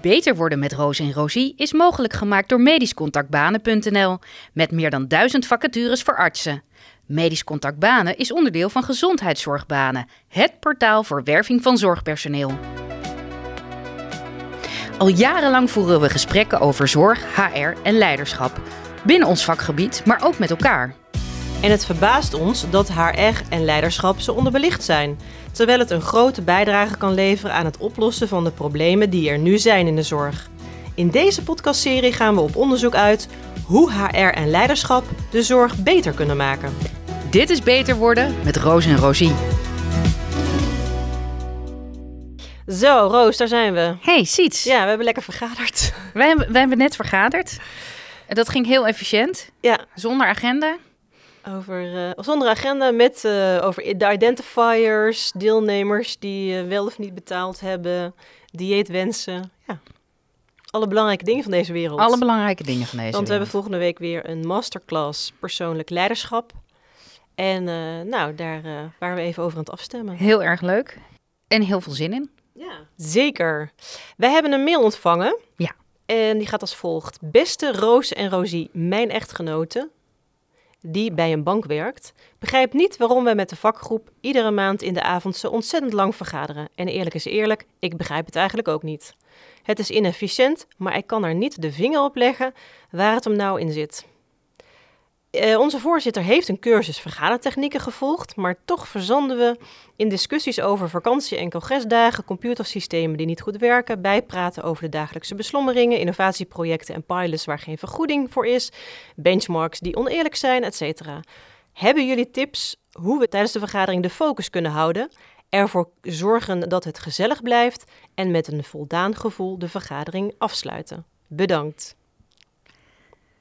Beter worden met Roos en Rosie is mogelijk gemaakt door medischcontactbanen.nl met meer dan duizend vacatures voor artsen. Medisch Contact Banen is onderdeel van Gezondheidszorgbanen, het portaal voor werving van zorgpersoneel. Al jarenlang voeren we gesprekken over zorg, HR en leiderschap. Binnen ons vakgebied, maar ook met elkaar. En het verbaast ons dat HR en leiderschap zo onderbelicht zijn, terwijl het een grote bijdrage kan leveren aan het oplossen van de problemen die er nu zijn in de zorg. In deze podcastserie gaan we op onderzoek uit hoe HR en leiderschap de zorg beter kunnen maken. Dit is Beter Worden met Roos en Rosie. Zo, Roos, daar zijn we. Hey, Siets. Ja, we hebben lekker vergaderd. Wij, hebben- wij hebben net vergaderd. Dat ging heel efficiënt, Ja, zonder agenda. Over, eh, zonder agenda met eh, over de identifiers, deelnemers die eh, wel of niet betaald hebben, dieetwensen. Ja, alle belangrijke dingen van deze wereld. Alle belangrijke dingen van deze Want we hebben wereld. volgende week weer een masterclass persoonlijk leiderschap. En eh, nou, daar eh, waren we even over aan het afstemmen. Heel erg leuk. En heel veel zin in. Ja. Zeker. Wij hebben een mail ontvangen. Ja. En die gaat als volgt. Beste Roos en Rosie, mijn echtgenote, die bij een bank werkt, begrijpt niet waarom wij met de vakgroep iedere maand in de avond zo ontzettend lang vergaderen. En eerlijk is eerlijk, ik begrijp het eigenlijk ook niet. Het is inefficiënt, maar ik kan er niet de vinger op leggen waar het hem nou in zit. Eh, onze voorzitter heeft een cursus vergadertechnieken gevolgd, maar toch verzanden we in discussies over vakantie- en congresdagen, computersystemen die niet goed werken, bijpraten over de dagelijkse beslommeringen, innovatieprojecten en pilots waar geen vergoeding voor is, benchmarks die oneerlijk zijn, etc. Hebben jullie tips hoe we tijdens de vergadering de focus kunnen houden, ervoor zorgen dat het gezellig blijft en met een voldaan gevoel de vergadering afsluiten? Bedankt.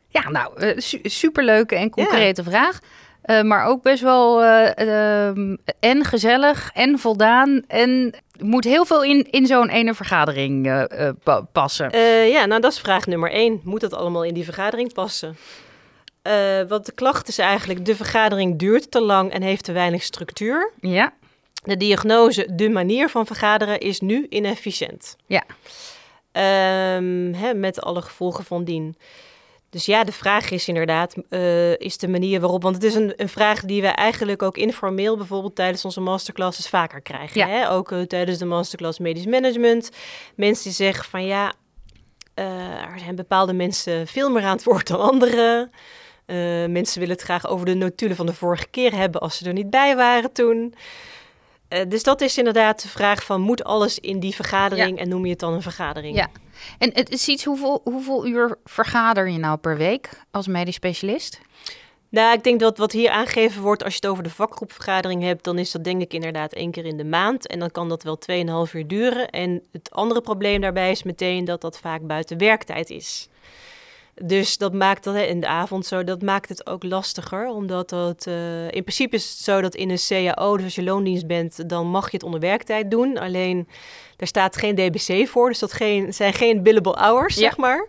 Ja, nou, eh, su- superleuke en concrete vraag. Eh, maar ook best wel eh, ehm, en gezellig en voldaan. En moet heel veel in, in zo'n ene vergadering pa- passen. Ja, nou dat is vraag nummer één. Moet dat allemaal in die vergadering passen? Want de klacht is eigenlijk, de vergadering duurt te lang en heeft te weinig structuur. Ja, De diagnose, de manier van vergaderen is nu inefficiënt. Ja. Ehm, hè, met alle gevolgen van dien. Dus ja, de vraag is inderdaad, eh, is de manier waarop... Want het is een, een vraag die we eigenlijk ook informeel bijvoorbeeld tijdens onze masterclasses vaker krijgen. Ja. Hè? Ook eh, tijdens de masterclass medisch management. Mensen die zeggen van ja, eh, er zijn bepaalde mensen veel meer aan het woord dan anderen. Mensen willen het graag over de notulen van de vorige keer hebben als ze er niet bij waren toen. Eh, dus dat is inderdaad de vraag van, moet alles in die vergadering en noem je het dan een vergadering? Ja. En het is iets, hoeveel, hoeveel uur vergader je nou per week als medisch specialist? Nou, ik denk dat wat hier aangegeven wordt, als je het over de vakgroepvergadering hebt, dan is dat denk ik inderdaad één keer in de maand. En dan kan dat wel 2,5 uur duren. En het andere probleem daarbij is meteen dat dat vaak buiten werktijd is. Dus dat maakt dat hè, in de avond zo, dat maakt het ook lastiger. Omdat dat, eh, in principe is het zo dat in een CAO, dus als je loondienst bent, dan mag je het onder werktijd doen. Alleen, daar staat geen DBC voor, dus dat geen, zijn geen billable hours, Ja. zeg maar.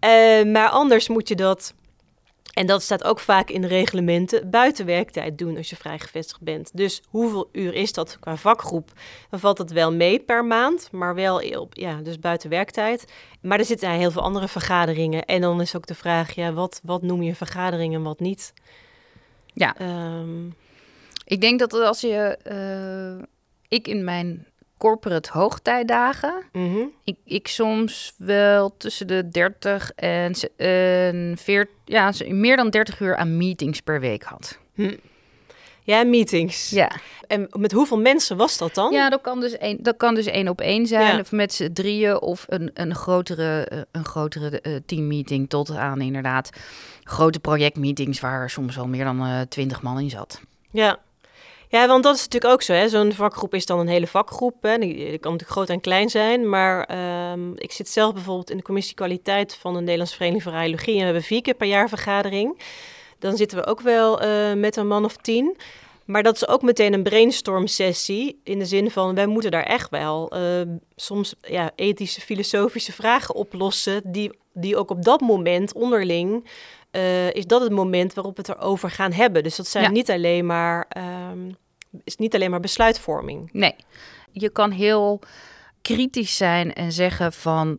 Eh, maar anders moet je dat en dat staat ook vaak in de reglementen buiten werktijd doen als je vrij gevestigd bent. Dus hoeveel uur is dat qua vakgroep? Dan valt het wel mee per maand, maar wel op, ja, dus buiten werktijd. Maar er zitten heel veel andere vergaderingen. En dan is ook de vraag, ja, wat, wat noem je vergadering en wat niet? Ja. Ehm, Ik denk dat als je... eh, ik in mijn corporate hoogtijdagen... mhm. Ik, ik soms wel tussen de 30 en, en 40, ja, meer dan 30 uur aan meetings per week had. Ja, meetings. Ja, En met hoeveel mensen was dat dan? ja dat, kan dus één, dat kan dus één op één zijn, Ja. of met z'n drieën, of een, een grotere, eh, een grotere eh, teammeeting tot aan inderdaad grote projectmeetings waar soms wel meer dan eh, 20 man in zat. Ja. Ja, want dat is natuurlijk ook zo. hè. Zo'n vakgroep is dan een hele vakgroep. Hè. Die, die kan natuurlijk groot en klein zijn. Maar ehm, ik zit zelf bijvoorbeeld in de commissie kwaliteit van de Nederlandse Vereniging voor Radiologie. En we hebben vier keer per jaar vergadering. Dan zitten we ook wel eh, met een man of tien. Maar dat is ook meteen een brainstorm sessie. In de zin van, wij moeten daar echt wel eh, soms ja, ethische, filosofische vragen oplossen. Die, die ook op dat moment onderling eh, is dat het moment waarop we het erover gaan hebben. Dus dat zijn Ja. niet alleen maar, ehm, is niet alleen maar besluitvorming. Nee, je kan heel kritisch zijn en zeggen van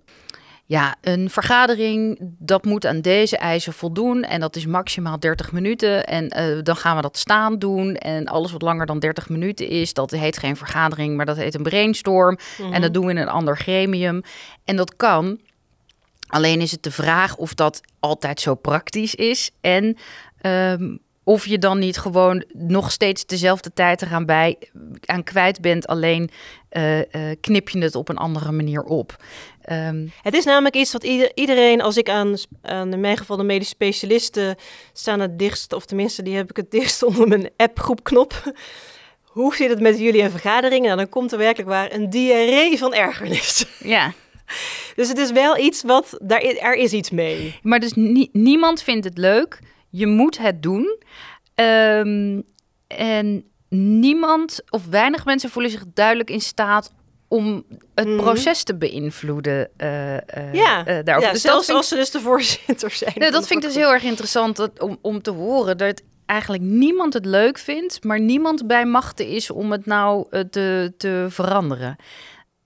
ja, een vergadering, dat moet aan deze eisen voldoen. En dat is maximaal 30 minuten. En uh, dan gaan we dat staan doen. En alles wat langer dan 30 minuten is, dat heet geen vergadering, maar dat heet een brainstorm. En dat mhm. doen we in een ander gremium. En dat kan. Alleen is het de vraag of dat altijd zo praktisch is. En um, of je dan niet gewoon nog steeds dezelfde tijd eraan bij aan kwijt bent, alleen uh, uh, knip je het op een andere manier op. Um, het is namelijk iets wat iedereen, als ik aan, aan in mijn geval de medische specialisten staan het dichtst, of tenminste die heb ik het dichtst onder mijn appgroepknop. Hoe zit het met jullie en vergaderingen? En dan komt er werkelijk waar een diarree van ergernis. Ja. Dus het is wel iets wat, daar, er is iets mee. Maar dus niemand vindt het leuk je moet het doen. Um, en niemand of weinig mensen voelen zich duidelijk in staat om het mhm. proces te beïnvloeden. Uh, uh, ja, uh, daarover. ja dus zelfs als ze dus de voorzitter zijn. Nou, dat vind ik dus heel erg interessant dat, om, om te horen dat eigenlijk niemand het leuk vindt, maar niemand bij machten is om het nou te, te veranderen.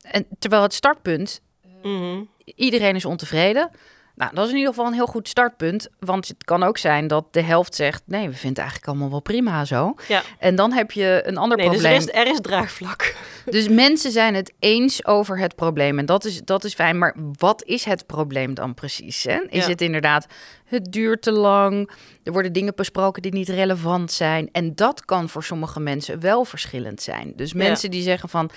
En terwijl het startpunt, mm iedereen is ontevreden. Nou, dat is in ieder geval een heel goed startpunt. Want het kan ook zijn dat de helft zegt: nee, we vinden het eigenlijk allemaal wel prima zo. Ja. En dan heb je een ander nee, dus probleem. Dus er is, er is draagvlak. Dus mensen zijn het eens over het probleem. En dat is, dat is fijn. Maar wat is het probleem dan precies? Hè? Is het inderdaad het duurt te lang. Er worden dingen besproken die niet relevant zijn. En dat kan voor sommige mensen wel verschillend zijn. Dus mensen die zeggen van,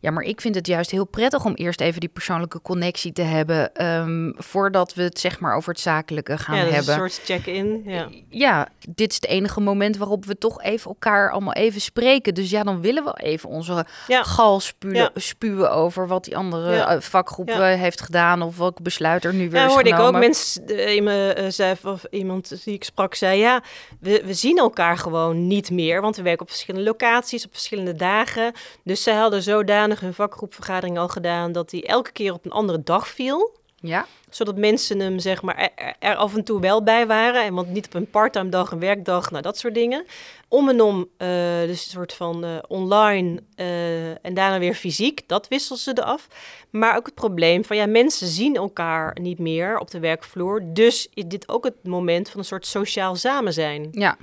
ja, maar ik vind het juist heel prettig om eerst even die persoonlijke connectie te hebben, ehm, voordat we het zeg maar over het zakelijke gaan ja, hebben. Een soort check-in. Ja. ja, dit is het enige moment waarop we toch even elkaar allemaal even spreken. Dus ja, dan willen we even onze gal spuwen, spuwen over wat die andere eh, vakgroep eh, heeft gedaan of welk besluit er nu weer ja, is hoorde ik ook mensen eh, in mijn of iemand die ik sprak zei, ja, we, we zien elkaar gewoon niet meer, want we werken op verschillende locaties, op verschillende dagen. Dus zij hadden zodanig hun vakgroepvergadering al gedaan dat die elke keer op een andere dag viel. Ja. Zodat mensen hem zeg maar er, af en toe wel bij waren. En want niet op een parttime dag, een werkdag, nou dat soort dingen. Om en om, uh, dus een soort van uh, online uh, en daarna weer fysiek. Dat wisselen ze eraf. Maar ook het probleem van ja, mensen zien elkaar niet meer op de werkvloer. Dus is dit ook het moment van een soort sociaal samen zijn. Ja.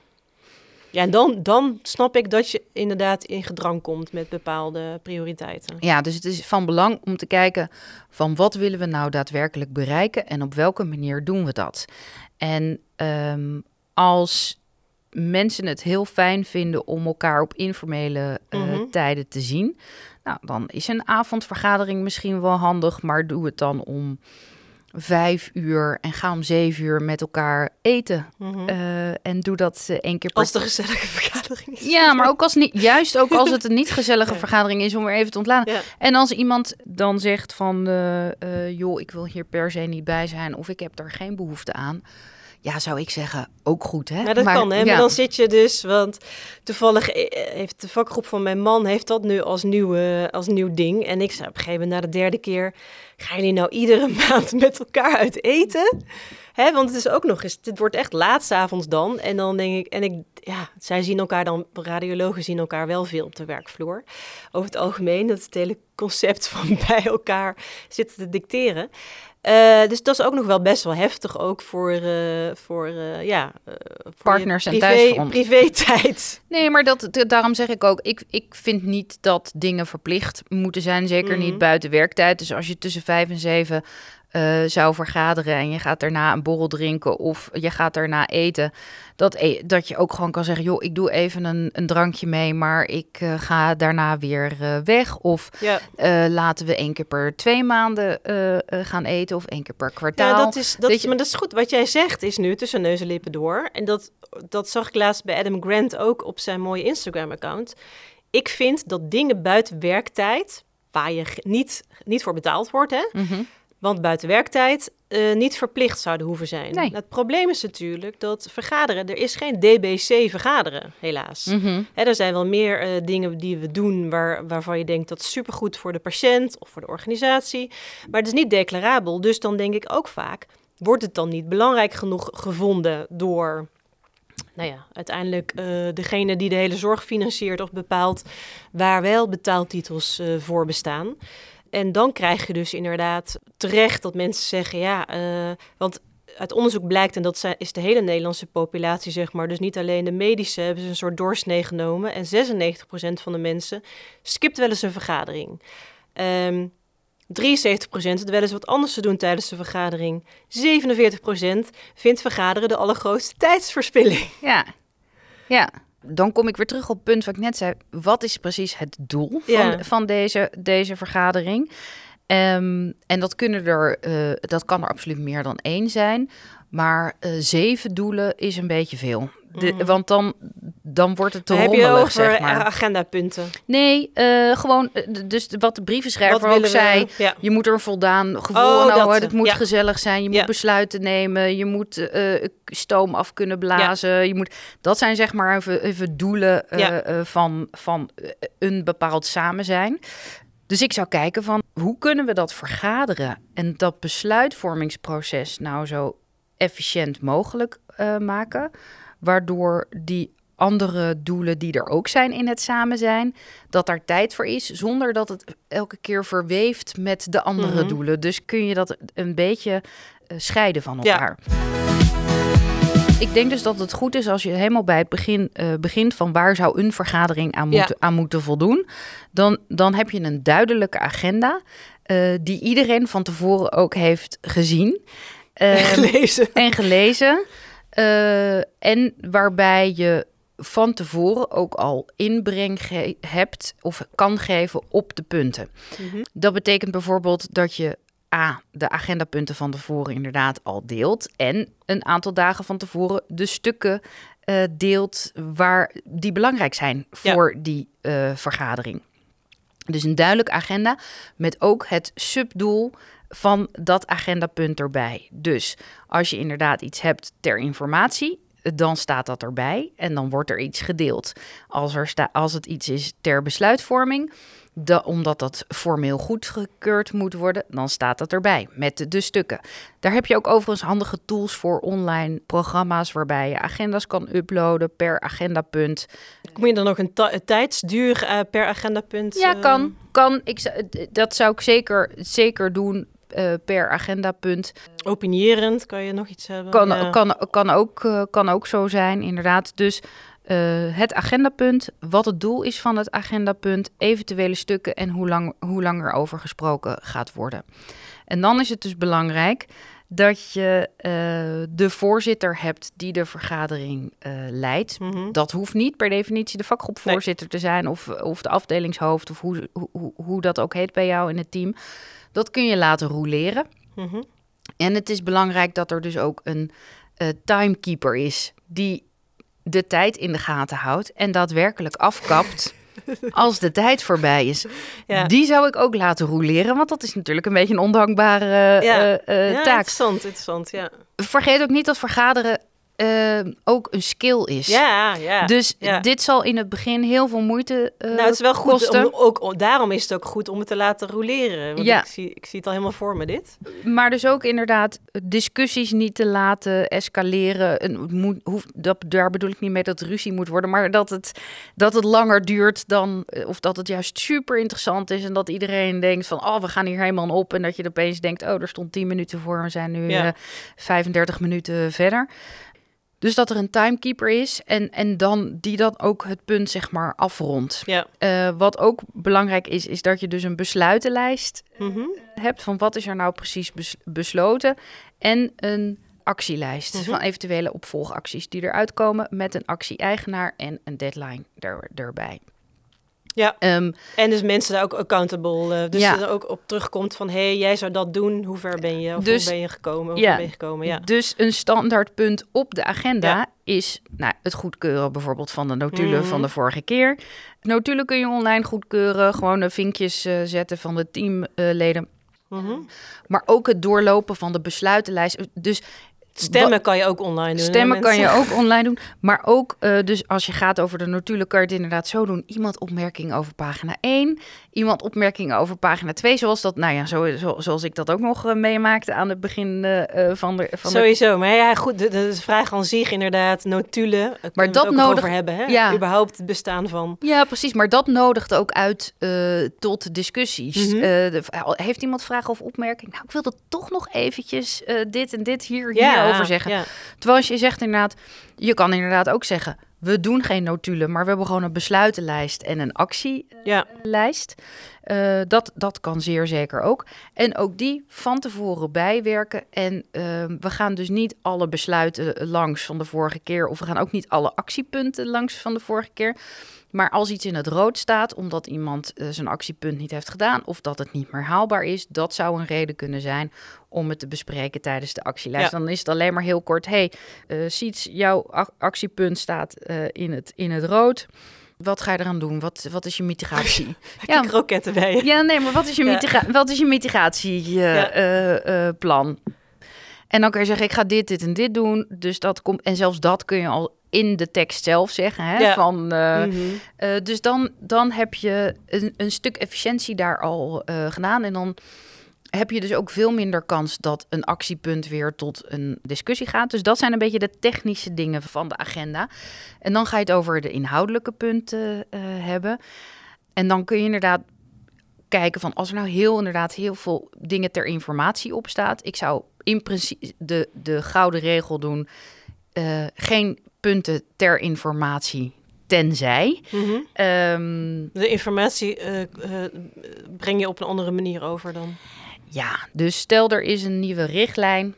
Ja, en dan, dan snap ik dat je inderdaad in gedrang komt met bepaalde prioriteiten. Ja, dus het is van belang om te kijken van wat willen we nou daadwerkelijk bereiken en op welke manier doen we dat. En um, als mensen het heel fijn vinden om elkaar op informele uh, mm-hmm. tijden te zien, nou, dan is een avondvergadering misschien wel handig, maar doe het dan om vijf uur en ga om zeven uur met elkaar eten. Mhm. Eh, en doe dat uh, één keer per... Als de gezellige vergadering is. Ja, maar ook als niet, juist ook als het een niet gezellige vergadering is om er even te ontladen. En als iemand dan zegt van, uh, joh, ik wil hier per se niet bij zijn of ik heb er geen behoefte aan ja, zou ik zeggen, ook goed. Hè? Ja, dat kan, hè? Maar dan zit je dus, want toevallig eh, heeft de vakgroep van mijn man heeft dat nu als, nieuwe, als nieuw ding. En ik zei op een gegeven moment na de derde keer, gaan jullie nou iedere maand met elkaar uit eten? Hè, want het is ook nog eens, dit wordt echt laatstavonds dan. En dan denk ik, en ik, ja, zij zien elkaar dan, radiologen zien elkaar wel veel op de werkvloer. Over het algemeen, dat is het hele concept van bij elkaar zitten te dicteren. Uh, dus dat is ook nog wel best wel heftig, ook voor, uh, voor uh, ja, voor partners privé, en thuisfront. privé-tijd. Nee, maar dat, daarom zeg ik ook, ik, ik vind niet dat dingen verplicht moeten zijn, zeker niet mhm. buiten werktijd. Dus als je tussen vijf en zeven uh, zou vergaderen en je gaat daarna een borrel drinken of je gaat daarna eten, dat, e dat je ook gewoon kan zeggen, joh, ik doe even een, een drankje mee, maar ik uh, ga daarna weer uh, weg. Of ja. laten we één keer per twee maanden gaan eten of één keer per kwartaal. Ja, dat is, dat maar dat is goed. Wat jij zegt is nu tussen neus en lippen door. En dat, dat zag ik laatst bij Adam Grant ook op zijn mooie Instagram-account. Ik vind dat dingen buiten werktijd, waar je niet, niet voor betaald wordt, hè, mm -hmm want buiten werktijd uh, niet verplicht zouden hoeven zijn. Nee. Het probleem is natuurlijk dat vergaderen, er is geen DBC vergaderen, helaas. Mm er zijn wel meer uh, dingen die we doen waar, waarvan je denkt dat is supergoed voor de patiënt of voor de organisatie. Maar het is niet declarabel. Dus dan denk ik ook vaak, wordt het dan niet belangrijk genoeg gevonden door nou ja, uiteindelijk uh, degene die de hele zorg financiert of bepaalt waar wel betaaltitels uh, voor bestaan. En dan krijg je dus inderdaad terecht dat mensen zeggen, ja, uh, want uit onderzoek blijkt, en dat is de hele Nederlandse populatie, zeg maar, dus niet alleen de medische, hebben ze een soort doorsnee genomen. En 96% van de mensen skipt wel eens een vergadering. Um, 73% het wel eens wat anders te doen tijdens de vergadering. 47% vindt vergaderen de allergrootste tijdsverspilling. Ja, ja. Dan kom ik weer terug op het punt wat ik net zei. Wat is precies het doel van, van deze, deze vergadering? Um, en dat, kunnen er, uh, dat kan er absoluut meer dan één zijn. Maar uh, zeven doelen is een beetje veel. De, mm. Want dan, dan wordt het te Heb rommelig, je over zeg maar. agendapunten? Nee, uh, gewoon dus wat de brievenschrijver ook zei. We, ja. Je moet er een voldaan gevoel oh, aan houden. Het ja. moet gezellig zijn. Je moet besluiten nemen. Je moet uh, stoom af kunnen blazen. Je moet, dat zijn zeg maar even, even doelen uh, van, van een bepaald samen zijn. Dus ik zou kijken van hoe kunnen we dat vergaderen en dat besluitvormingsproces nou zo efficiënt mogelijk uh, maken, waardoor die andere doelen die er ook zijn in het samen zijn, dat daar tijd voor is, zonder dat het elke keer verweeft met de andere mm -hmm. doelen. Dus kun je dat een beetje uh, scheiden van elkaar. Ja. Ik denk dus dat het goed is als je helemaal bij het begin uh, begint van waar zou een vergadering aan, moet, ja. aan moeten voldoen. Dan, dan heb je een duidelijke agenda uh, die iedereen van tevoren ook heeft gezien. En gelezen. En gelezen. en waarbij je van tevoren ook al inbreng hebt of kan geven op de punten. Mm -hmm. Dat betekent bijvoorbeeld dat je A, de agendapunten van tevoren inderdaad al deelt. En een aantal dagen van tevoren de stukken uh, deelt waar die belangrijk zijn voor ja. die uh, vergadering. Dus een duidelijke agenda met ook het subdoel van dat agendapunt erbij. Dus als je inderdaad iets hebt ter informatie, dan staat dat erbij en dan wordt er iets gedeeld. Als, er sta, als het iets is ter besluitvorming, de, omdat dat formeel goedgekeurd moet worden, dan staat dat erbij met de, de, stukken. Daar heb je ook overigens handige tools voor online programma's waarbij je agenda's kan uploaden per agendapunt. Moet je dan nog een, een tijdsduur uh, per agendapunt? Ja, kan. kan. Ik, dat zou ik zeker, zeker doen. Uh, per agendapunt. Opinierend, kan je nog iets hebben? Kan, ja. kan, kan, ook, uh, kan ook zo zijn, inderdaad. Dus uh, het agendapunt, wat het doel is van het agendapunt, eventuele stukken en hoe lang, hoe lang er over gesproken gaat worden. En dan is het dus belangrijk dat je uh, de voorzitter hebt die de vergadering uh, leidt. Mm -hmm. Dat hoeft niet per definitie de vakgroepvoorzitter nee. te zijn of, of de afdelingshoofd of hoe, hoe, hoe dat ook heet bij jou in het team. Dat kun je laten roleren. Mm -hmm. En het is belangrijk dat er dus ook een uh, timekeeper is die de tijd in de gaten houdt en daadwerkelijk afkapt als de tijd voorbij is. Ja. Die zou ik ook laten roleren, want dat is natuurlijk een beetje een ondankbare ja. uh, uh, ja, taak. Interessant, interessant, ja. Vergeet ook niet dat vergaderen uh, ook een skill is. Ja, ja. Dus ja. dit zal in het begin heel veel moeite uh, Nou, het is wel goed, om, ook, daarom is het ook goed om het te laten roleren. Want Ja. ik, zie, ik zie het al helemaal voor me, dit. Maar dus ook inderdaad discussies niet te laten escaleren. En moet, dat, daar bedoel ik niet mee dat ruzie moet worden, maar dat het, dat het langer duurt dan, eh, of dat het juist super interessant is en dat iedereen denkt van, oh, we gaan hier helemaal op. En dat je opeens denkt, oh, er stond 10 minuten voor, we zijn nu Ja. eh, 35 minuten verder. Dus dat er een timekeeper is en, en dan die dan ook het punt zeg maar afrondt. Ja. Eh, wat ook belangrijk is, is dat je dus een besluitenlijst Mhm. hebt van wat is er nou precies bes- besloten en een actielijst Mhm. van eventuele opvolgacties die eruit komen met een actie-eigenaar en een deadline er, erbij. Ja. Ehm, En dus mensen daar ook accountable, eh, dus Ja. er ook op terugkomt van, hé, hey, jij zou dat doen, hoe ver ben je? Of Dus- hoe ben je gekomen? Hoe ja. ben je gekomen? Ja. Dus een standaardpunt op de agenda Ja. is nou, het goedkeuren bijvoorbeeld van de notulen Mhm. van de vorige keer. Notulen kun je online goedkeuren, gewoon de vinkjes eh, zetten van de teamleden. Mhm. Maar ook het doorlopen van de besluitenlijst. Dus Stemmen kan je ook online doen. Stemmen kan je ook online doen. Maar ook, uh, dus als je gaat over de notulen, kan je het inderdaad zo doen. Iemand opmerking over pagina 1. Iemand opmerking over pagina 2. Zoals dat, nou ja, zo, zo zoals ik dat ook nog uh, meemaakte aan het begin uh, van de. Van Sowieso. De... Maar ja, goed, de, de, vraag aan zich inderdaad, notulen. Maar dat nodig over hebben, hè? Ja. Überhaupt het bestaan van. Ja, precies. Maar dat nodigt ook uit tot discussies. Mm -hmm. de, heeft iemand vragen of opmerking? Nou, ik wil dat toch nog eventjes dit en dit hier, ja. hier over zeggen. Terwijl als je zegt inderdaad, je kan inderdaad ook zeggen, we doen geen notulen, maar we hebben gewoon een besluitenlijst en een actielijst. Ja. Uh, dat, dat kan zeer zeker ook. En ook die van tevoren bijwerken. En uh, we gaan dus niet alle besluiten langs van de vorige keer, of we gaan ook niet alle actiepunten langs van de vorige keer. Maar als iets in het rood staat omdat iemand uh, zijn actiepunt niet heeft gedaan of dat het niet meer haalbaar is, dat zou een reden kunnen zijn om het te bespreken tijdens de actielijst. Dan is het alleen maar heel kort: hey, uh, Siets, jouw actiepunt staat uh, in, het, in het rood. Wat ga je eraan doen? Wat, wat is je mitigatie? ja, kroketten bij je. Ja, nee, maar wat is je, mitiga wat is je mitigatieplan? En dan kun je zeggen, ik ga dit, dit en dit doen. Dus dat komt. En zelfs dat kun je al in de tekst zelf zeggen. Hè? Ja. Van, uh, mm -hmm. uh, dus dan, dan heb je een, een stuk efficiëntie daar al uh, gedaan. En dan heb je dus ook veel minder kans dat een actiepunt weer tot een discussie gaat. Dus dat zijn een beetje de technische dingen van de agenda. En dan ga je het over de inhoudelijke punten hebben. En dan kun je inderdaad kijken van als er nou heel inderdaad heel veel dingen ter informatie op staat. Ik zou in principe de, de gouden regel doen. Uh, geen punten ter informatie tenzij. Mm -hmm. um, de informatie uh, uh, breng je op een andere manier over dan? Ja, dus stel er is een nieuwe richtlijn.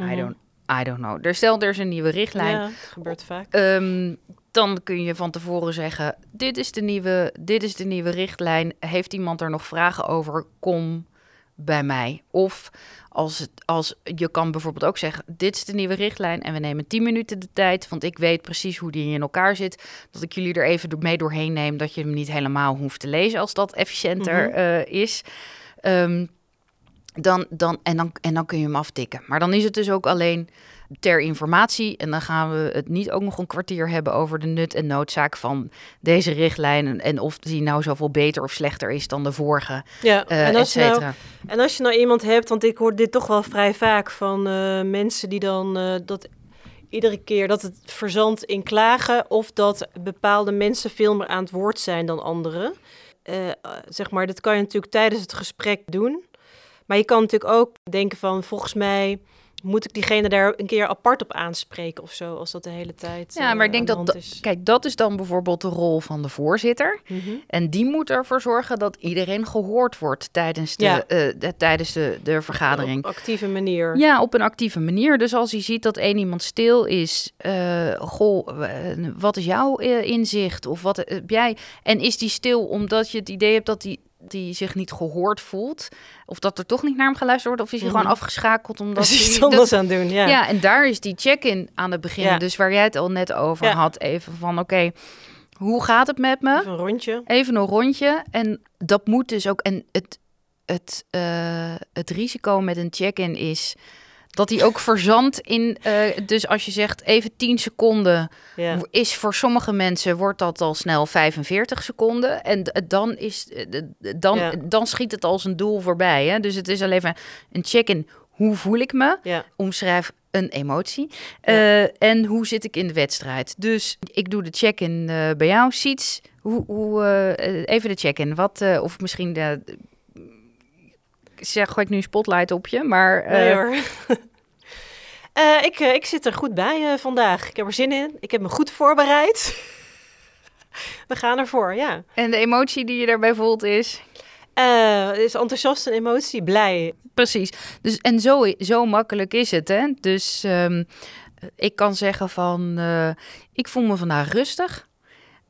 I, mhm. don't, I don't know. Er stel er is een nieuwe richtlijn. Ja, dat gebeurt vaak. Um, dan kun je van tevoren zeggen: dit is de nieuwe, dit is de nieuwe richtlijn. Heeft iemand er nog vragen over? Kom bij mij. Of als, het, als je kan bijvoorbeeld ook zeggen: Dit is de nieuwe richtlijn en we nemen 10 minuten de tijd, want ik weet precies hoe die in elkaar zit. Dat ik jullie er even mee doorheen neem, dat je hem niet helemaal hoeft te lezen als dat efficiënter mm -hmm. uh, is. Um, dan, dan, en, dan, en dan kun je hem aftikken. Maar dan is het dus ook alleen ter informatie. En dan gaan we het niet ook nog een kwartier hebben over de nut en noodzaak van deze richtlijn. En of die nou zoveel beter of slechter is dan de vorige. Ja, uh, en, als nou, en als je nou iemand hebt, want ik hoor dit toch wel vrij vaak van uh, mensen die dan uh, dat iedere keer dat het verzandt in klagen of dat bepaalde mensen veel meer aan het woord zijn dan anderen. zeg maar, dat kan je natuurlijk tijdens het gesprek doen. Maar je kan natuurlijk ook denken van, volgens mij moet ik diegene daar een keer apart op aanspreken of zo, als dat de hele tijd. Ja, maar ik denk dat, is. kijk, dat is dan bijvoorbeeld de rol van de voorzitter. Mm -hmm. En die moet ervoor zorgen dat iedereen gehoord wordt tijdens de, ja. uh, de tijdens de, de vergadering. Op actieve manier. Ja, op een actieve manier. Dus als hij ziet dat één iemand stil is, uh, goh, wat is jouw inzicht? Of wat heb jij? En is die stil omdat je het idee hebt dat hij die zich niet gehoord voelt. Of dat er toch niet naar hem geluisterd wordt. Of is hij mm -hmm. gewoon afgeschakeld omdat hij iets anders aan doen. Ja. ja, en daar is die check-in aan het begin. Ja. Dus waar jij het al net over ja. had. Even van oké, okay, hoe gaat het met me? Even een rondje. Even een rondje. En dat moet dus ook. En het, het, uh, het risico met een check-in is dat hij ook verzandt in. Uh, dus als je zegt even 10 seconden, ja. is voor sommige mensen wordt dat al snel 45 seconden. En dan, is, dan, ja. dan schiet het als een doel voorbij. Hè? Dus het is alleen maar een check-in. Hoe voel ik me? Ja. Omschrijf een emotie. Uh, en hoe zit ik in de wedstrijd? Dus ik doe de check-in uh, bij jou, Siets. Hoe, hoe, even de check-in. Wat, of misschien de, zeg, gooi ik nu een spotlight op je, maar... Nee uh, hoor. uh, ik, uh, ik zit er goed bij vandaag. Ik heb er zin in. Ik heb me goed voorbereid. We gaan ervoor, ja. En de emotie die je daarbij voelt is? is enthousiast een emotie, blij. Precies. Dus, en zo, zo makkelijk is het, hè. Dus um, ik kan zeggen van, ik voel me vandaag rustig.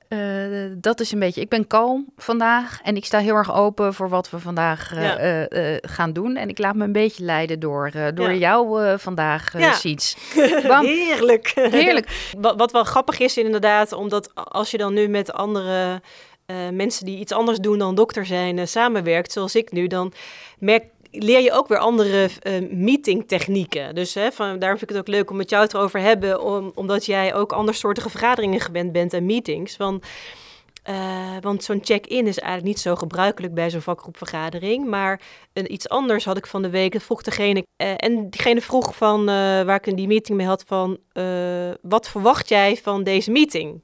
Uh, dat is een beetje. Ik ben kalm vandaag en ik sta heel erg open voor wat we vandaag uh, ja. uh, gaan doen. En ik laat me een beetje leiden door, door ja. jou vandaag, ja. Siets. Heerlijk. Heerlijk. wat, wat wel grappig is, inderdaad, omdat als je dan nu met andere mensen die iets anders doen dan dokter zijn samenwerkt, zoals ik nu, dan merk leer je ook weer andere uh, meetingtechnieken. Dus hè, daarom vind ik het ook leuk om met jou erover te hebben, om, omdat jij ook andersoortige vergaderingen gewend bent en meetings. Want uh, want zo'n check-in is eigenlijk niet zo gebruikelijk bij zo'n vakgroepvergadering. Maar een, iets anders had ik van de week. vroeg degene. Uh, en diegene vroeg van waar ik in die meeting mee had van wat verwacht jij van deze meeting?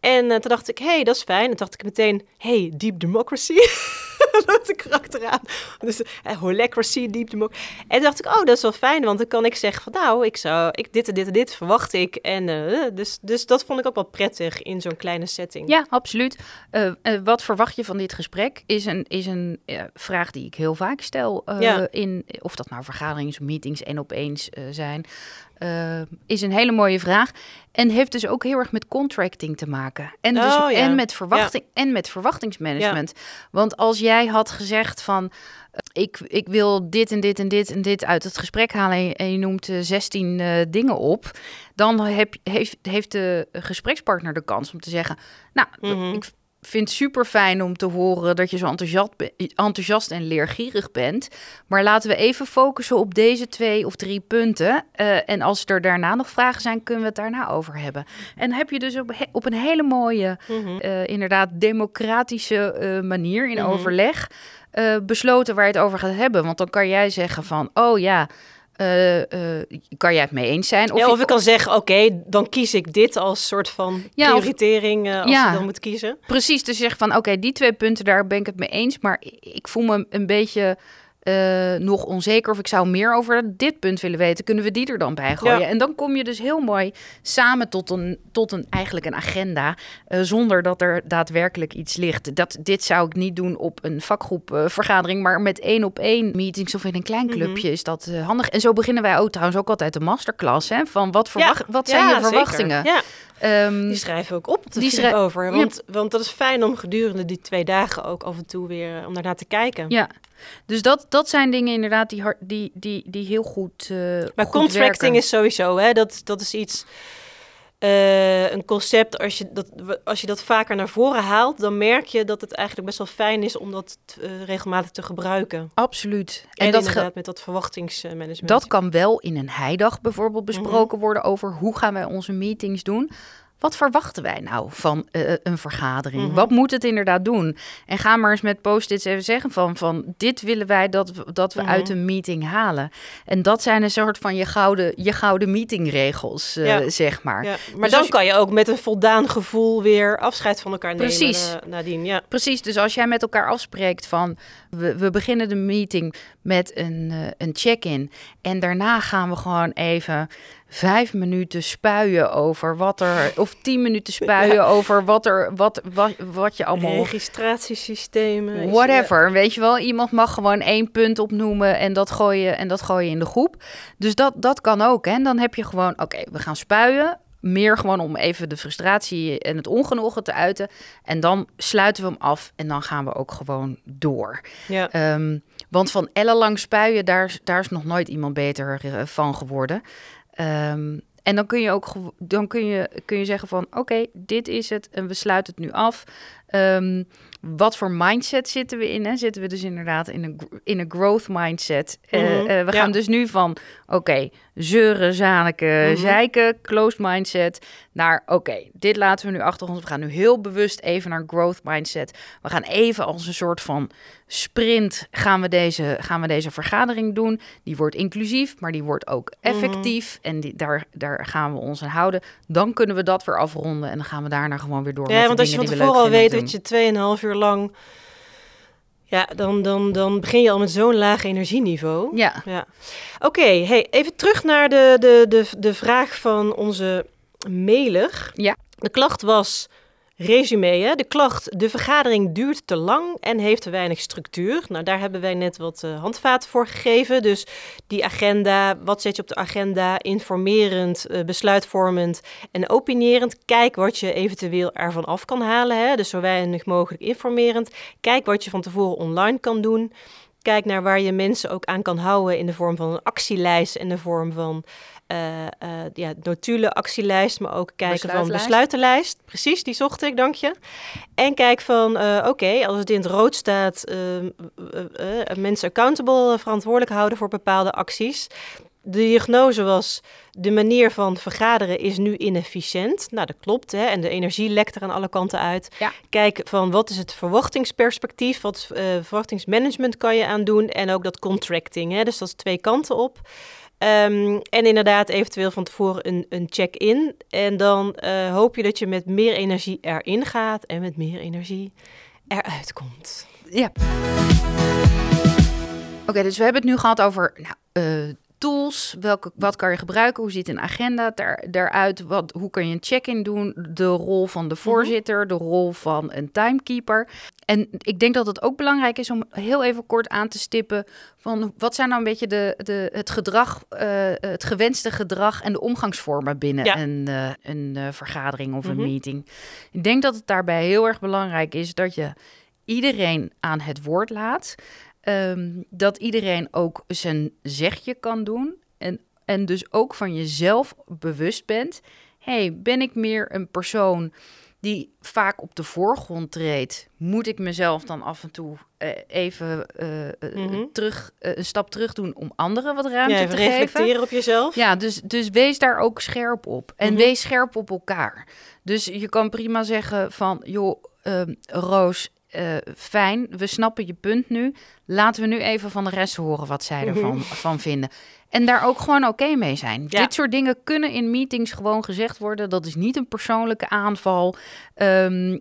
En toen dacht ik, hé, hey, dat is fijn. En dacht ik meteen, hey, deep democracy. dat ik erachteraan. Dus uh, holacracy, deep democracy. En toen dacht ik, oh, dat is wel fijn, want dan kan ik zeggen van, nou, ik zou, ik, dit en dit en dit verwacht ik. En uh, dus, dus dat vond ik ook wel prettig in zo'n kleine setting. Ja, absoluut. Uh, wat verwacht je van dit gesprek? Is een, is een vraag die ik heel vaak stel ja. in, of dat nou vergaderings, meetings en opeens zijn. Uh, is een hele mooie vraag. En heeft dus ook heel erg met contracting te maken. En, dus, oh, ja. en, met, verwachting, ja. en met verwachtingsmanagement. Ja. Want als jij had gezegd van... Uh, ik, ik wil dit en dit en dit en dit uit het gesprek halen... en je noemt uh, 16 uh, dingen op... dan heb, heeft, heeft de gesprekspartner de kans om te zeggen... nou, mm -hmm. ik vind het super fijn om te horen dat je zo enthousiast, enthousiast en leergierig bent. Maar laten we even focussen op deze twee of drie punten. Uh, en als er daarna nog vragen zijn, kunnen we het daarna over hebben. En heb je dus op, op een hele mooie, mm -hmm. uh, inderdaad democratische uh, manier in mm -hmm. overleg besloten waar je het over gaat hebben. Want dan kan jij zeggen van, oh ja. Uh, uh, kan jij het mee eens zijn? Of, ja, of ik kan zeggen, oké, okay, dan kies ik dit als soort van ja, prioritering uh, als ja, je dan moet kiezen. Precies, dus je zegt van, oké, okay, die twee punten, daar ben ik het mee eens. Maar ik voel me een beetje uh, nog onzeker of ik zou meer over dit punt willen weten. Kunnen we die er dan bij gooien? Ja. En dan kom je dus heel mooi samen tot een, tot een eigenlijk een agenda, uh, zonder dat er daadwerkelijk iets ligt. Dat, dit zou ik niet doen op een vakgroepvergadering, uh, maar met één op één meetings of in een klein clubje mm -hmm. is dat handig. En zo beginnen wij ook trouwens ook altijd de masterclass, hè, van wat, verwacht, ja. wat zijn ja, je verwachtingen? Um, die schrijven we ook op de die over. Want, want dat is fijn om gedurende die twee dagen ook af en toe weer om daarna te kijken. Ja, dus dat, dat zijn dingen inderdaad die, die, die, die heel goed. Uh, maar goed contracting werken. is sowieso, hè, dat, dat is iets. Uh, een concept, als je, dat, als je dat vaker naar voren haalt, dan merk je dat het eigenlijk best wel fijn is om dat uh, regelmatig te gebruiken. Absoluut. En, en dat inderdaad met dat verwachtingsmanagement. Dat kan wel in een heidag bijvoorbeeld besproken mm -hmm. worden over hoe gaan wij onze meetings doen. Wat verwachten wij nou van uh, een vergadering? Mm-hmm. Wat moet het inderdaad doen? En ga maar eens met post-its even zeggen van, van dit willen wij dat we, dat we uit een meeting halen. En dat zijn een soort van je gouden, je gouden meetingregels, uh, ja. zeg maar. Ja. Maar dus dan je... kan je ook met een voldaan gevoel weer afscheid van elkaar nemen Precies. Uh, nadien. Ja. Precies, dus als jij met elkaar afspreekt van we, we beginnen de meeting met een, een check-in en daarna gaan we gewoon even vijf minuten spuien over wat er, of tien minuten spuien ja. over wat er, wat, wat, wat je allemaal. Registratiesystemen. Whatever. Ja. Weet je wel, iemand mag gewoon één punt opnoemen en dat gooien en dat gooi je in de groep. Dus dat, dat kan ook. Hè? En dan heb je gewoon, oké, okay, we gaan spuien. Meer gewoon om even de frustratie en het ongenoegen te uiten. En dan sluiten we hem af en dan gaan we ook gewoon door. Ja. Um, want van ellenlang spuien, daar, daar is nog nooit iemand beter uh, van geworden. Um, en dan kun je ook dan kun je, kun je zeggen van oké, dit is het en we sluiten het nu af. Um, wat voor mindset zitten we in? Hè? Zitten we dus inderdaad in een, in een growth mindset? Mm -hmm. uh, uh, we ja. gaan dus nu van oké, okay, zeuren, zaniken, mm -hmm. zeiken, closed mindset, naar oké, okay, dit laten we nu achter ons. We gaan nu heel bewust even naar growth mindset. We gaan even als een soort van sprint gaan we deze, gaan we deze vergadering doen. Die wordt inclusief, maar die wordt ook effectief. Mm -hmm. En die, daar, daar gaan we ons aan houden. Dan kunnen we dat weer afronden en dan gaan we daarna gewoon weer door. Ja, met want als je van tevoren al weet dat je 2,5 uur lang. Ja, dan, dan, dan begin je al met zo'n laag energieniveau. Ja. ja. Oké, okay, hey, even terug naar de, de, de, de vraag van onze mailer. Ja. De klacht was Resume, hè? de klacht, de vergadering duurt te lang en heeft te weinig structuur. Nou, daar hebben wij net wat uh, handvaten voor gegeven. Dus die agenda, wat zet je op de agenda? Informerend, uh, besluitvormend en opinierend. Kijk wat je eventueel ervan af kan halen. Hè? Dus zo weinig mogelijk informerend. Kijk wat je van tevoren online kan doen. Kijk naar waar je mensen ook aan kan houden in de vorm van een actielijst, in de vorm van ja, notulen, actielijst, maar ook kijken van besluitenlijst. Precies, die zocht ik, dank je. En kijk van, uh, oké, als het in het rood staat, mensen accountable, verantwoordelijk houden voor bepaalde acties. De diagnose was, de manier van vergaderen is nu inefficiënt. Nou, dat klopt. Hè? En de energie lekt er aan alle kanten uit. Ja. Kijk van wat is het verwachtingsperspectief, wat uh, verwachtingsmanagement kan je aan doen. En ook dat contracting. Hè? Dus dat is twee kanten op. Um, en inderdaad, eventueel van tevoren een, een check-in. En dan uh, hoop je dat je met meer energie erin gaat en met meer energie eruit komt. Ja. Oké, dus we hebben het nu gehad over nou, uh, tools, welke, wat kan je gebruiken, hoe ziet een agenda daar, daaruit, wat, hoe kan je een check-in doen, de rol van de mhm. voorzitter, de rol van een timekeeper. En ik denk dat het ook belangrijk is om heel even kort aan te stippen van wat zijn nou een beetje de, de, het gedrag, uh, het gewenste gedrag en de omgangsvormen binnen een, uh, een uh, vergadering of een mhm. meeting. Ik denk dat het daarbij heel erg belangrijk is dat je iedereen aan het woord laat. Um, dat iedereen ook zijn zegje kan doen. En, en dus ook van jezelf bewust bent. hey, ben ik meer een persoon die vaak op de voorgrond treedt? Moet ik mezelf dan af en toe uh, even uh, mm -hmm. terug, een stap terug doen om anderen wat ruimte ja, te geven? reflecteren op jezelf. Ja, dus, dus wees daar ook scherp op. En mm -hmm. wees scherp op elkaar. Dus je kan prima zeggen van, joh, uh, Roos, uh, fijn, we snappen je punt nu. Laten we nu even van de rest horen wat zij ervan mhm. van vinden. En daar ook gewoon oké mee zijn. Dit soort dingen kunnen in meetings gewoon gezegd worden. Dat is niet een persoonlijke aanval. Um, uh,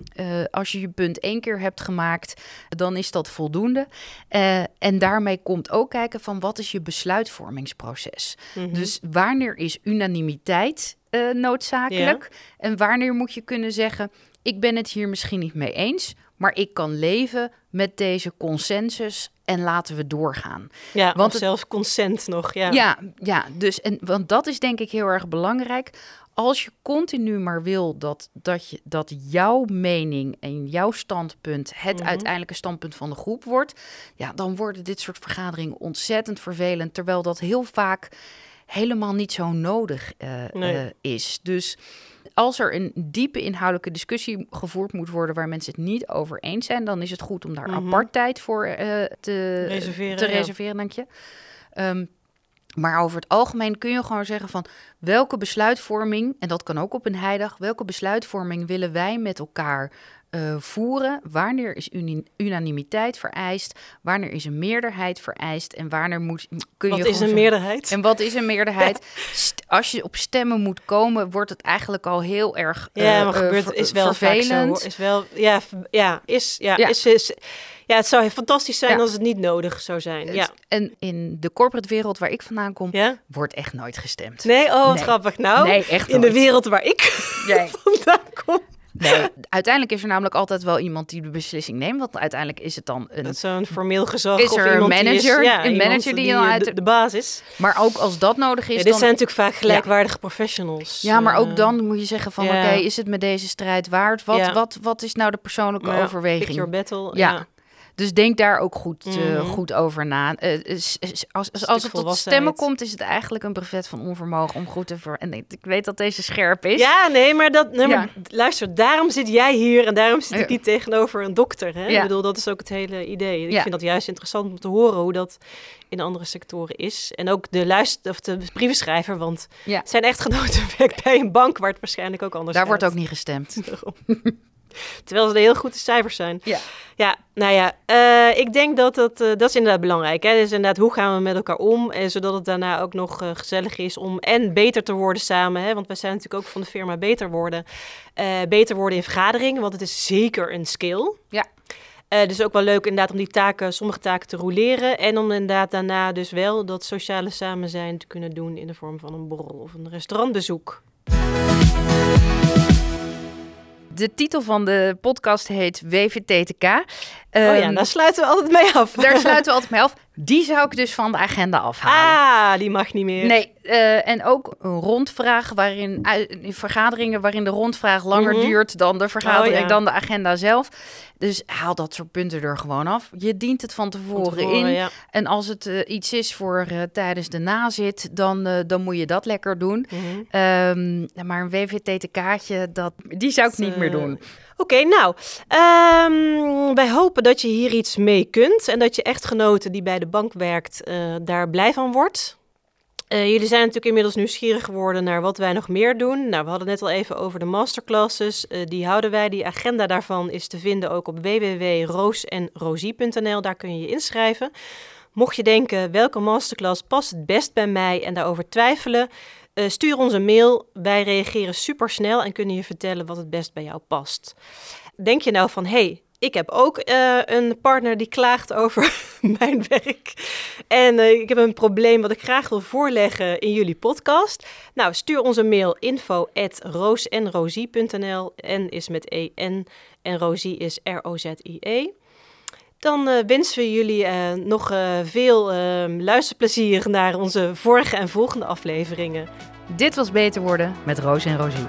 als je je punt één keer hebt gemaakt, dan is dat voldoende. Uh, en daarmee komt ook kijken van wat is je besluitvormingsproces. Mm Dus wanneer is unanimiteit noodzakelijk? Ja. En wanneer moet je kunnen zeggen, ik ben het hier misschien niet mee eens, maar ik kan leven met deze consensus en laten we doorgaan. Ja, want zelfs consent nog. Ja, ja, ja dus en, want dat is denk ik heel erg belangrijk. Als je continu maar wil dat, dat, je, dat jouw mening en jouw standpunt het mm uiteindelijke standpunt van de groep wordt, ja, dan worden dit soort vergaderingen ontzettend vervelend. Terwijl dat heel vaak helemaal niet zo nodig uh, nee. uh, is. Dus als er een diepe inhoudelijke discussie gevoerd moet worden waar mensen het niet over eens zijn, dan is het goed om daar mm -hmm. apart tijd voor uh, te reserveren. Te reserveren dank je. Um, maar over het algemeen kun je gewoon zeggen van welke besluitvorming, en dat kan ook op een heidag, welke besluitvorming willen wij met elkaar uh, voeren. Wanneer is unanimiteit vereist? Wanneer is een meerderheid vereist? En wanneer moet kun wat je. Is een meerderheid? En wat is een meerderheid? Als je op stemmen moet komen, wordt het eigenlijk al heel erg. Ja, uh, maar gebeurt is wel vervelend. Zo, is wel, ja, ja, is, ja, ja. Is, is, ja, het zou fantastisch zijn ja. als het niet nodig zou zijn. Ja. En in de corporate wereld waar ik vandaan kom, ja? wordt echt nooit gestemd. Nee, oh, wat nee. grappig. Nou, nee, echt in de wereld waar ik nee. vandaan kom. Nee, uiteindelijk is er namelijk altijd wel iemand die de beslissing neemt. Want uiteindelijk is het dan een... Zo'n formeel gezag is er een manager, is, ja, een manager die, die uit... De, de, basis. Maar ook als dat nodig is... Ja, dit dan... zijn natuurlijk vaak gelijkwaardige professionals. Ja, maar ook eh, dan moet je zeggen van... Oké, is het met deze strijd waard? Wat, wat, wat is nou de persoonlijke overweging? Pick your battle. ja. Dus denk daar ook goed, mm -hmm. uh, goed over na. Uh, als, als, als het tot stemmen komt, is het eigenlijk een brevet van onvermogen om goed te ver. En ik weet dat deze scherp is. Ja, nee, maar, dat, nee, maar luister, daarom zit jij hier en daarom zit ik niet tegenover een dokter. Hè? Ja. Ik bedoel, dat is ook het hele idee. Ik vind dat juist interessant om te horen hoe dat in andere sectoren is. En ook de luister of de brievenschrijver, want het zijn echtgenoten werkt bij een bank waar het waarschijnlijk ook anders Daar wordt ook niet gestemd. Terwijl ze er heel goed cijfers zijn. Ja. Ja, nou ja, uh, ik denk dat dat, uh, dat is inderdaad belangrijk. Hè? Dus inderdaad, hoe gaan we met elkaar om? En zodat het daarna ook nog uh, gezellig is om en beter te worden samen. Hè? Want wij zijn natuurlijk ook van de firma beter worden. beter worden in vergaderingen, want het is zeker een skill. Ja. dus ook wel leuk inderdaad om die taken, sommige taken te roleren. En om inderdaad daarna dus wel dat sociale samen zijn te kunnen doen in de vorm van een borrel of een restaurantbezoek. De titel van de podcast heet WVTTK. Um, oh ja, ehm, daar sluiten we altijd mee af. Daar sluiten we altijd mee af. Die zou ik dus van de agenda afhalen. Ah, die mag niet meer. Nee, uh, en ook een rondvraag waarin in vergaderingen waarin de rondvraag langer mm duurt dan de vergadering, oh, ja. dan de agenda zelf. Dus haal dat soort punten er gewoon af. Je dient het van tevoren, van tevoren in. Ja. En als het uh, iets is voor uh, tijdens de nazit, dan, dan moet je dat lekker doen. Mm -hmm. um, maar een WVT-kaartje, dat die zou ik niet meer doen. Oké, nou, um, wij hopen dat je hier iets mee kunt en dat je echtgenoten die bij de bank werkt uh, daar blij van wordt. Uh, jullie zijn natuurlijk inmiddels nieuwsgierig geworden naar wat wij nog meer doen. Nou, we hadden net al even over de masterclasses. Uh, die houden wij. Die agenda daarvan is te vinden ook op www.roosenrosie.nl. Daar kun je je inschrijven. Mocht je denken, welke masterclass past het best bij mij en daarover twijfelen, uh, stuur ons een mail. Wij reageren super snel en kunnen je vertellen wat het best bij jou past. Denk je nou van, hey, ik heb ook uh, een partner die klaagt over mijn werk. En uh, ik heb een probleem wat ik graag wil voorleggen in jullie podcast. Nou, stuur ons een mail info at roosenrosie.nl. N is met E-N en Rosie is R-O-Z-I-E. Dan uh, wensen we jullie uh, nog uh, veel ehm, luisterplezier naar onze vorige en volgende afleveringen. Dit was Beter Worden met Roos en Rosie.